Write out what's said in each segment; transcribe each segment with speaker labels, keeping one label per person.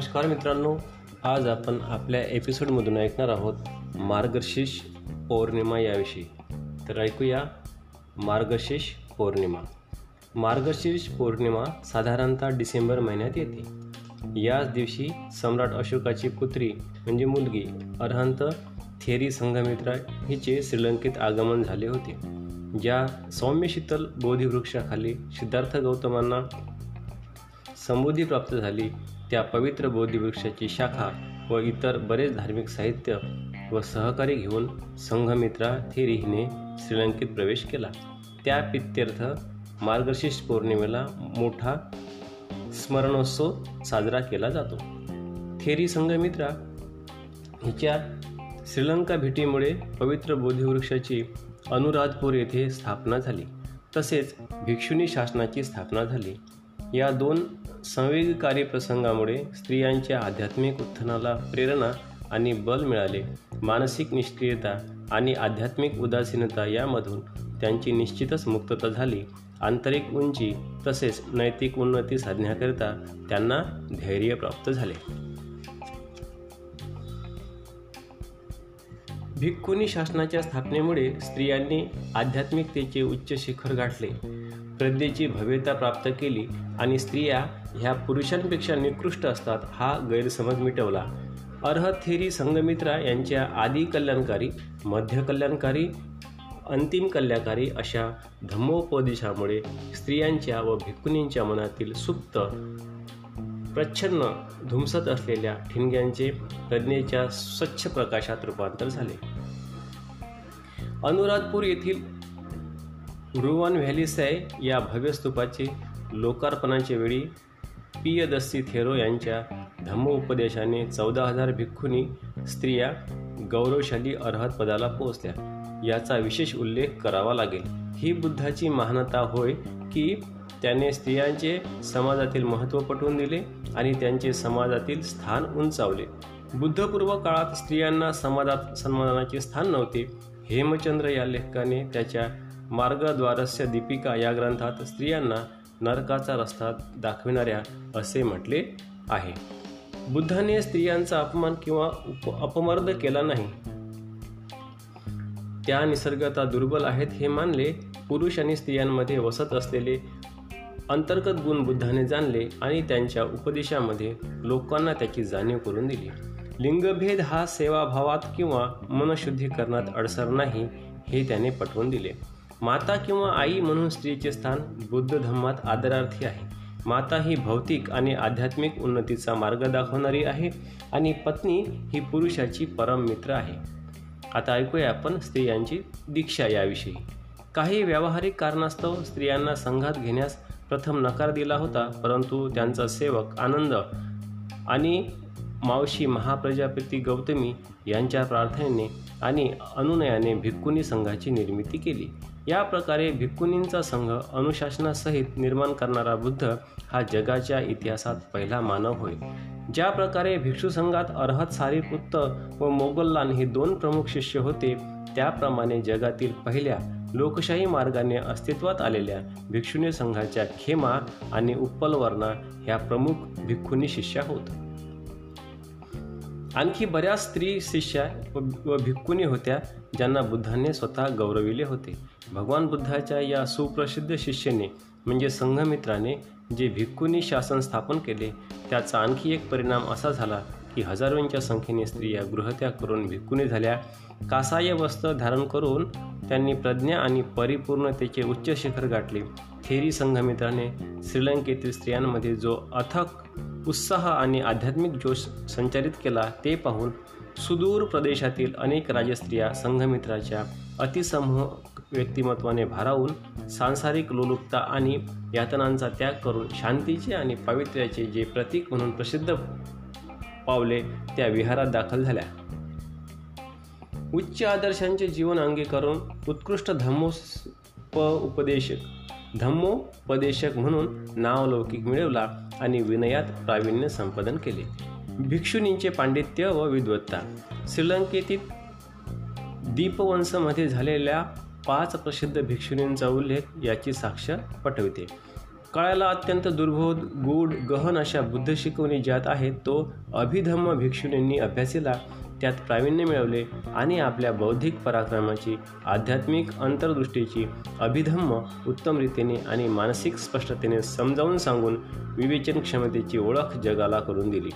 Speaker 1: नमस्कार मित्रांनो आज आपण आपल्या एपिसोडमधून ऐकणार आहोत मार्गशीर्ष पौर्णिमा याविषयी. तर ऐकूया मार्गशीर्ष पौर्णिमा. मार्गशीर्ष पौर्णिमा साधारणतः डिसेंबर महिन्यात येते. याच दिवशी सम्राट अशोकाची पुत्री म्हणजे मुलगी अरहंत थेरी संघमित्रा हिचे श्रीलंकेत आगमन झाले होते ज्या सौम्य शीतल बोधिवृक्षाखाली सिद्धार्थ गौतमांना समृद्धी प्राप्त झाली त्या पवित्र बोधिवृक्षाची शाखा व इतर बरेच धार्मिक साहित्य व सहकारी घेऊन संघमित्रा थेरी हिने श्रीलंकेत प्रवेश केला. त्या पित्यर्थ मार्गशीर्ष पौर्णिमेला मोठा स्मरणोत्सव साजरा केला जातो. थेरी संघमित्रा हिच्या श्रीलंका भेटीमुळे पवित्र बोधिवृक्षाची अनुराधपूर येथे स्थापना झाली. तसेच भिक्षुनी शासनाची स्थापना झाली. या दोन संवेगकारी प्रसंगामुळे स्त्रियांच्या आध्यात्मिक उत्थानाला प्रेरणा आणि बल मिळाले. मानसिक निष्क्रियता आणि आध्यात्मिक उदासीनता यामधून त्यांची निश्चितच मुक्तता झाली. आंतरिक उंची तसेच नैतिक उन्नती साधण्याकरिता त्यांना धैर्य प्राप्त झाले. भिक्खुनी शासनाच्या स्थापनेमुळे स्त्रियांनी आध्यात्मिकतेचे उच्च शिखर गाठले. प्रज्ञेची भव्यता प्राप्त केली आणि स्त्रिया ह्या पुरुषांपेक्षा निकृष्ट असतात हा गैरसमज मिटवला. अर्ह थेरी संगमित्रा यांच्या आदी कल्याणकारी मध्य कल्याणकारी अंतिम कल्याणकारी अशा धम्मोपदेशामुळे स्त्रियांच्या व भिक्कुनींच्या मनातील सुप्त प्रच्छन्न धुमसत असलेल्या ठिणग्यांचे प्रज्ञेच्या स्वच्छ प्रकाशात रूपांतर झाले. अनुराधपूर येथील रुवन व्हॅलिसॅय या भव्य स्तूपाचे लोकार्पणाच्या वेळी पियदस्सी थेरो यांच्या धम्मोपदेशाने चौदा हजार भिक्खुनी स्त्रिया गौरवशाली अर्हत पदाला पोहोचल्या. याचा विशेष उल्लेख करावा लागेल. ही बुद्धाची महानता होय की त्याने स्त्रियांचे समाजातील महत्त्व पटवून दिले आणि त्यांचे समाजातील स्थान उंचावले. बुद्धपूर्व काळात स्त्रियांना समाजात सन्मानाचे स्थान नव्हते. हेमचंद्र या लेखकाने त्याच्या मार्गद्वारस्य दीपिका या ग्रंथात स्त्रियांना नरकाचा रस्ता दाखविणाऱ्या असे म्हटले आहे. बुद्धाने स्त्रियांचा अपमान किंवा उप अपमर्द केला नाही. त्या निसर्गता दुर्बल आहेत हे मानले पुरुष आणि स्त्रियांमध्ये वसत असलेले अंतर्गत गुण बुद्धाने जाणले आणि त्यांच्या उपदेशामध्ये लोकांना त्याची जाणीव करून दिली. लिंगभेद हा सेवाभावात किंवा मनशुद्धीकरणात अडसर नाही हे त्याने पटवून दिले. माता किंवा आई म्हणून स्त्रीचे स्थान बुद्ध धम्मात आदरार्थी आहे. माता ही भौतिक आणि आध्यात्मिक उन्नतीचा मार्ग दाखवणारी आहे आणि पत्नी ही पुरुषाची परम मित्र आहे. आता ऐकूया आपण स्त्रियांची दीक्षा याविषयी. काही व्यावहारिक कारणास्तव स्त्रियांना संघात घेण्यास प्रथम नकार दिला होता परंतु त्यांचा सेवक आनंद आणि मावशी महाप्रजापती गौतमी यांच्या प्रार्थनेने आणि अनुनयाने भिक्कुनी संघाची निर्मिती केली. या प्रकारे भिक्कुनींचा संघ अनुशासनासहित निर्माण करणारा बुद्ध हा जगाच्या इतिहासात पहिला मानव होय. ज्या प्रकारे भिक्षू संघात अर्हत सारीपुत्त व मोगल्लान हे दोन प्रमुख शिष्य होते त्याप्रमाणे जगातील पहिल्या लोकशाही मार्गाने अस्तित्वात आलेल्या भिक्षुनी संघाच्या खेमा आणि उप्पलवर्णा ह्या प्रमुख भिक्खुनी शिष्या होत. आणखी बऱ्याच स्त्री शिष्या व भिक्कुनी होत्या ज्यांना बुद्धाने स्वतः गौरविले होते. भगवान बुद्धाच्या या सुप्रसिद्ध शिष्यने म्हणजे संघमित्राने जे भिक्कुनी शासन स्थापन केले त्याचा आणखी एक परिणाम असा झाला की हजारोंच्या संख्येने स्त्रिया गृहत्याग करून भिक्कुनी झाल्या. कासाय वस्त्र धारण करून त्यांनी प्रज्ञा आणि परिपूर्णतेचे उच्च शिखर गाठले. थेरी संघमित्राने श्रीलंकेतील स्त्रियांमध्ये जो अथक उत्साह आणि आध्यात्मिक जोश संचारित केला ते पाहून सुदूर प्रदेशातील अनेक राजस्त्रिया संघमित्राच्या अतिसमूह व्यक्तिमत्वाने भारावून सांसारिक लोलुपता आणि यातनांचा त्याग करून शांतीचे आणि पावित्र्याचे जे प्रतीक म्हणून प्रसिद्ध पावले त्या विहारात दाखल झाल्या. उच्च आदर्शांचे जीवन अंगीकारून उत्कृष्ट धम्मोप उपदेशक धम्मोपदेशक म्हणून नावलौकिक मिळवला आणि विनयात प्रावीण्य संपादन केले. भिक्षुनींचे पांडित्य व विद्वत्ता. श्रीलंकेतील दीपवंशमध्ये झालेल्या पाच प्रसिद्ध भिक्षुनींचा उल्लेख याची साक्ष पटविते. काळाला अत्यंत दुर्बोध गूढ गहन अशा बुद्ध शिकवणी ज्यात आहेत तो अभिधम्म भिक्षुनींनी अभ्यासिला त्यात प्रावीण्य मिळवले आणि आपल्या बौद्धिक पराक्रमाची आध्यात्मिक अंतर्दृष्टीची अभिधम्म उत्तम रीतीने आणि मानसिक स्पष्टतेने समजावून सांगून विवेचन क्षमतेची ओळख जगाला करून दिली.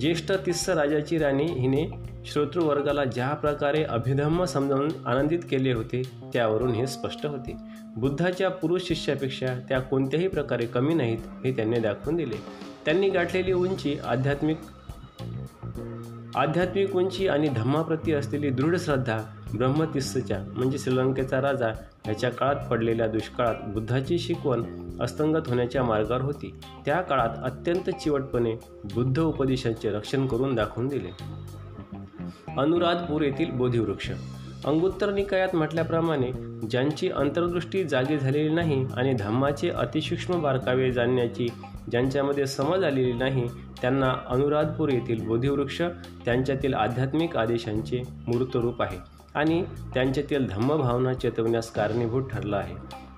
Speaker 1: ज्येष्ठ तिस्स राजाची राणी हिने श्रोतृवर्गाला ज्या प्रकारे अभिधम्म समजावून आनंदित केले होते त्यावरून हे स्पष्ट होते. बुद्धाच्या पुरुष शिष्यापेक्षा त्या कोणत्याही प्रकारे कमी नाहीत हे त्यांनी दाखवून दिले. त्यांनी गाठलेली उंची आध्यात्मिक आध्यात्मिक उंची आणि धम्माप्रती असलेली दृढ श्रद्धा ब्रह्मतिस्सच्या म्हणजे श्रीलंकेचा राजा ह्याच्या काळात पडलेल्या दुष्काळात बुद्धाची शिकवण अस्तंगत होण्याच्या मार्गावर होती. त्या काळात अत्यंत चिवटपणे बुद्ध उपदेशांचे रक्षण करून दाखवून दिले. अनुराधपूर येथील बोधिवृक्ष अंगुत्तर निकायात म्हटल्याप्रमाणे ज्यांची अंतर्दृष्टी जागी झालेली नाही आणि धम्माचे अतिसूक्ष्म बारकावे जाणण्याची ज्यांच्यामध्ये समज आलेली नाही त्यांना अनुराधपूर येथील बोधिवृक्ष त्यांच्यातील आध्यात्मिक आदेशांचे मूर्तरूप आहे आणि त्यांच्यातील धम्मभावना चेतवण्यास कारणीभूत ठरला आहे.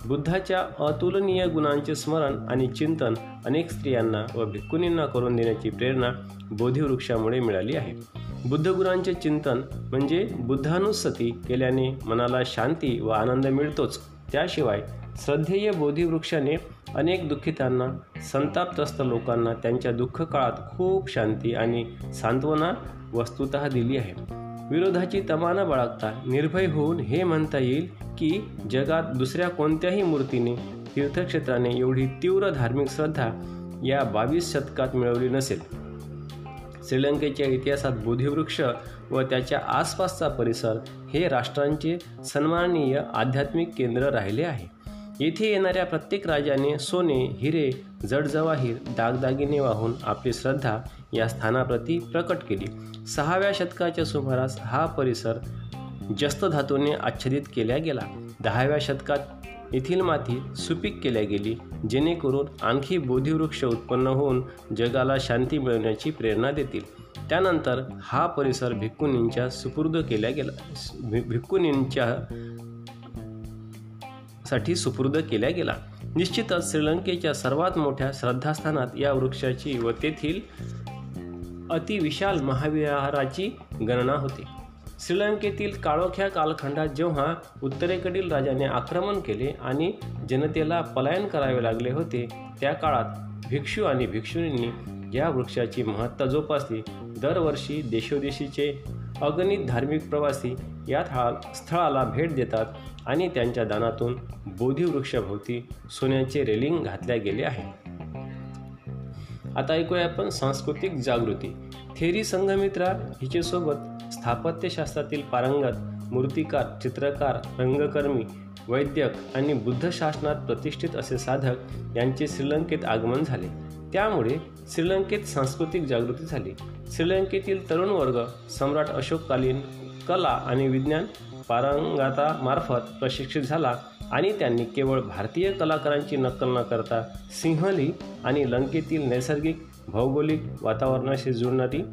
Speaker 1: बुद्धाच्या अतुलनीय गुणांचे स्मरण आणि चिंतन अनेक स्त्रियांना व भिक्कुनींना करून देण्याची प्रेरणा बोधिवृक्षामुळे मिळाली आहे. बुद्धगुरांचे चिंतन म्हणजे बुद्धानुसती केल्याने मनाला शांती व आनंद मिळतोच. त्याशिवाय श्रद्धेय बोधिवृक्षाने अनेक दुःखितांना संतापग्रस्त लोकांना त्यांच्या दुःख काळात खूप शांती आणि सांत्वना वस्तुत दिली आहे. विरोधाची तमाना बाळगता निर्भय होऊन हे म्हणता येईल की जगात दुसऱ्या कोणत्याही मूर्तीने तीर्थक्षेत्राने एवढी तीव्र धार्मिक श्रद्धा या बावीस शतकात मिळवली नसेल. श्रीलंकेच्या इतिहासात बोधिवृक्ष व त्याच्या आसपासचा परिसर हे राष्ट्रांचे सन्माननीय आध्यात्मिक केंद्र राहिले आहे. येथे येणाऱ्या प्रत्येक राजाने सोने हिरे जडजवाहीर दागदागिने वाहून आपली श्रद्धा या स्थानाप्रती प्रकट केली. सहाव्या शतकाच्या सुमारास हा परिसर जस्त धातूने आच्छादित केला गेला. दहाव्या शतकात येथील माती सुपीक केल्या गेली जेणेकरून आणखी बोधिवृक्ष उत्पन्न होऊन जगाला शांती मिळवण्याची प्रेरणा देतील. त्यानंतर हा परिसर भिक्कुनींच्या सुपूर्द केला गेला भिक्कुनींच्या साठी सुपूर्द केला गेला. निश्चितच श्रीलंकेच्या सर्वात मोठ्या श्रद्धास्थानात या वृक्षाची व तेथील अतिविशाल महाविहाराची गणना होती. श्रीलंकेतील काळोख्या कालखंडात जेव्हा उत्तरेकडील राजाने आक्रमण केले आणि जनतेला पलायन करावे लागले होते त्या काळात भिक्षू आणि भिक्षुणींनी या वृक्षाची महत्ता जोपासली. दरवर्षी देशोदेशीचे अगणित धार्मिक प्रवासी या स्थळाला भेट देतात आणि त्यांच्या दानातून बोधी वृक्षाभोवती सोन्याचे रेलिंग घातल्या गेले आहे. आता ऐकूया आपण सांस्कृतिक जागृती. थेरी संघमित्रा हिचेसोबत स्थापत्यशास्त्रातील पारंगत मूर्तिकार चित्रकार रंगकर्मी वैद्यक आणि बुद्ध शासनात प्रतिष्ठित असे साधक यांचे श्रीलंकेत आगमन झाले. त्यामुळे श्रीलंकेत सांस्कृतिक जागृती झाली. श्रीलंकेतील तरुण वर्ग सम्राट अशोककालीन कला आणि विज्ञान पारंगातामार्फत प्रशिक्षित झाला. आणि त्यांनी केवळ भारतीय कलाकारांची नक्कल न करता सिंहली आणि लंकेतील नैसर्गिक भौगोलिक वातावरणाशी जुळणारी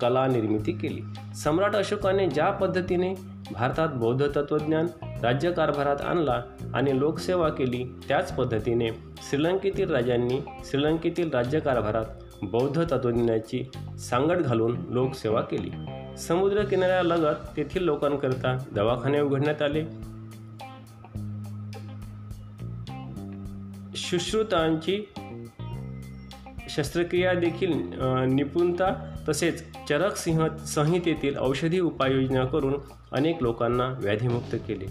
Speaker 1: कला निर्मिती केली. सम्राट अशोकाने ज्या पद्धतीने भारतात बौद्ध तत्त्वज्ञान राज्यकारभारात आणला आणि लोकसेवा केली त्याच पद्धतीने श्रीलंकेतील राजांनी श्रीलंकेतील राज्यकारभारात बौद्ध तत्त्वज्ञानाची सांगड घालून लोकसेवा केली. समुद्र किनाऱ्यालगत तेथील लोकांकरिता दवाखाने उघडण्यात आले. सुश्रुतांची शस्त्रक्रिया देखील निपुणता तसेच चरक सिंह संहितेतील औषधी उपाययोजना करून अनेक लोकांना व्याधीमुक्त केले.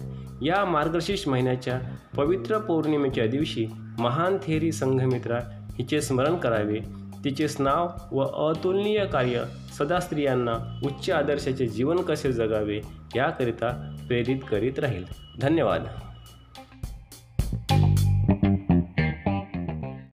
Speaker 1: या मार्गशीर्ष महिन्याच्या पवित्र पौर्णिमेच्या दिवशी महान थेरी संघमित्रा हिचे स्मरण करावे. तिचे स्नाव व अतुलनीय कार्य सदा स्त्रियांना उच्च आदर्शाचे जीवन कसे जगावे याकरिता प्रेरित करीत राहील. धन्यवाद.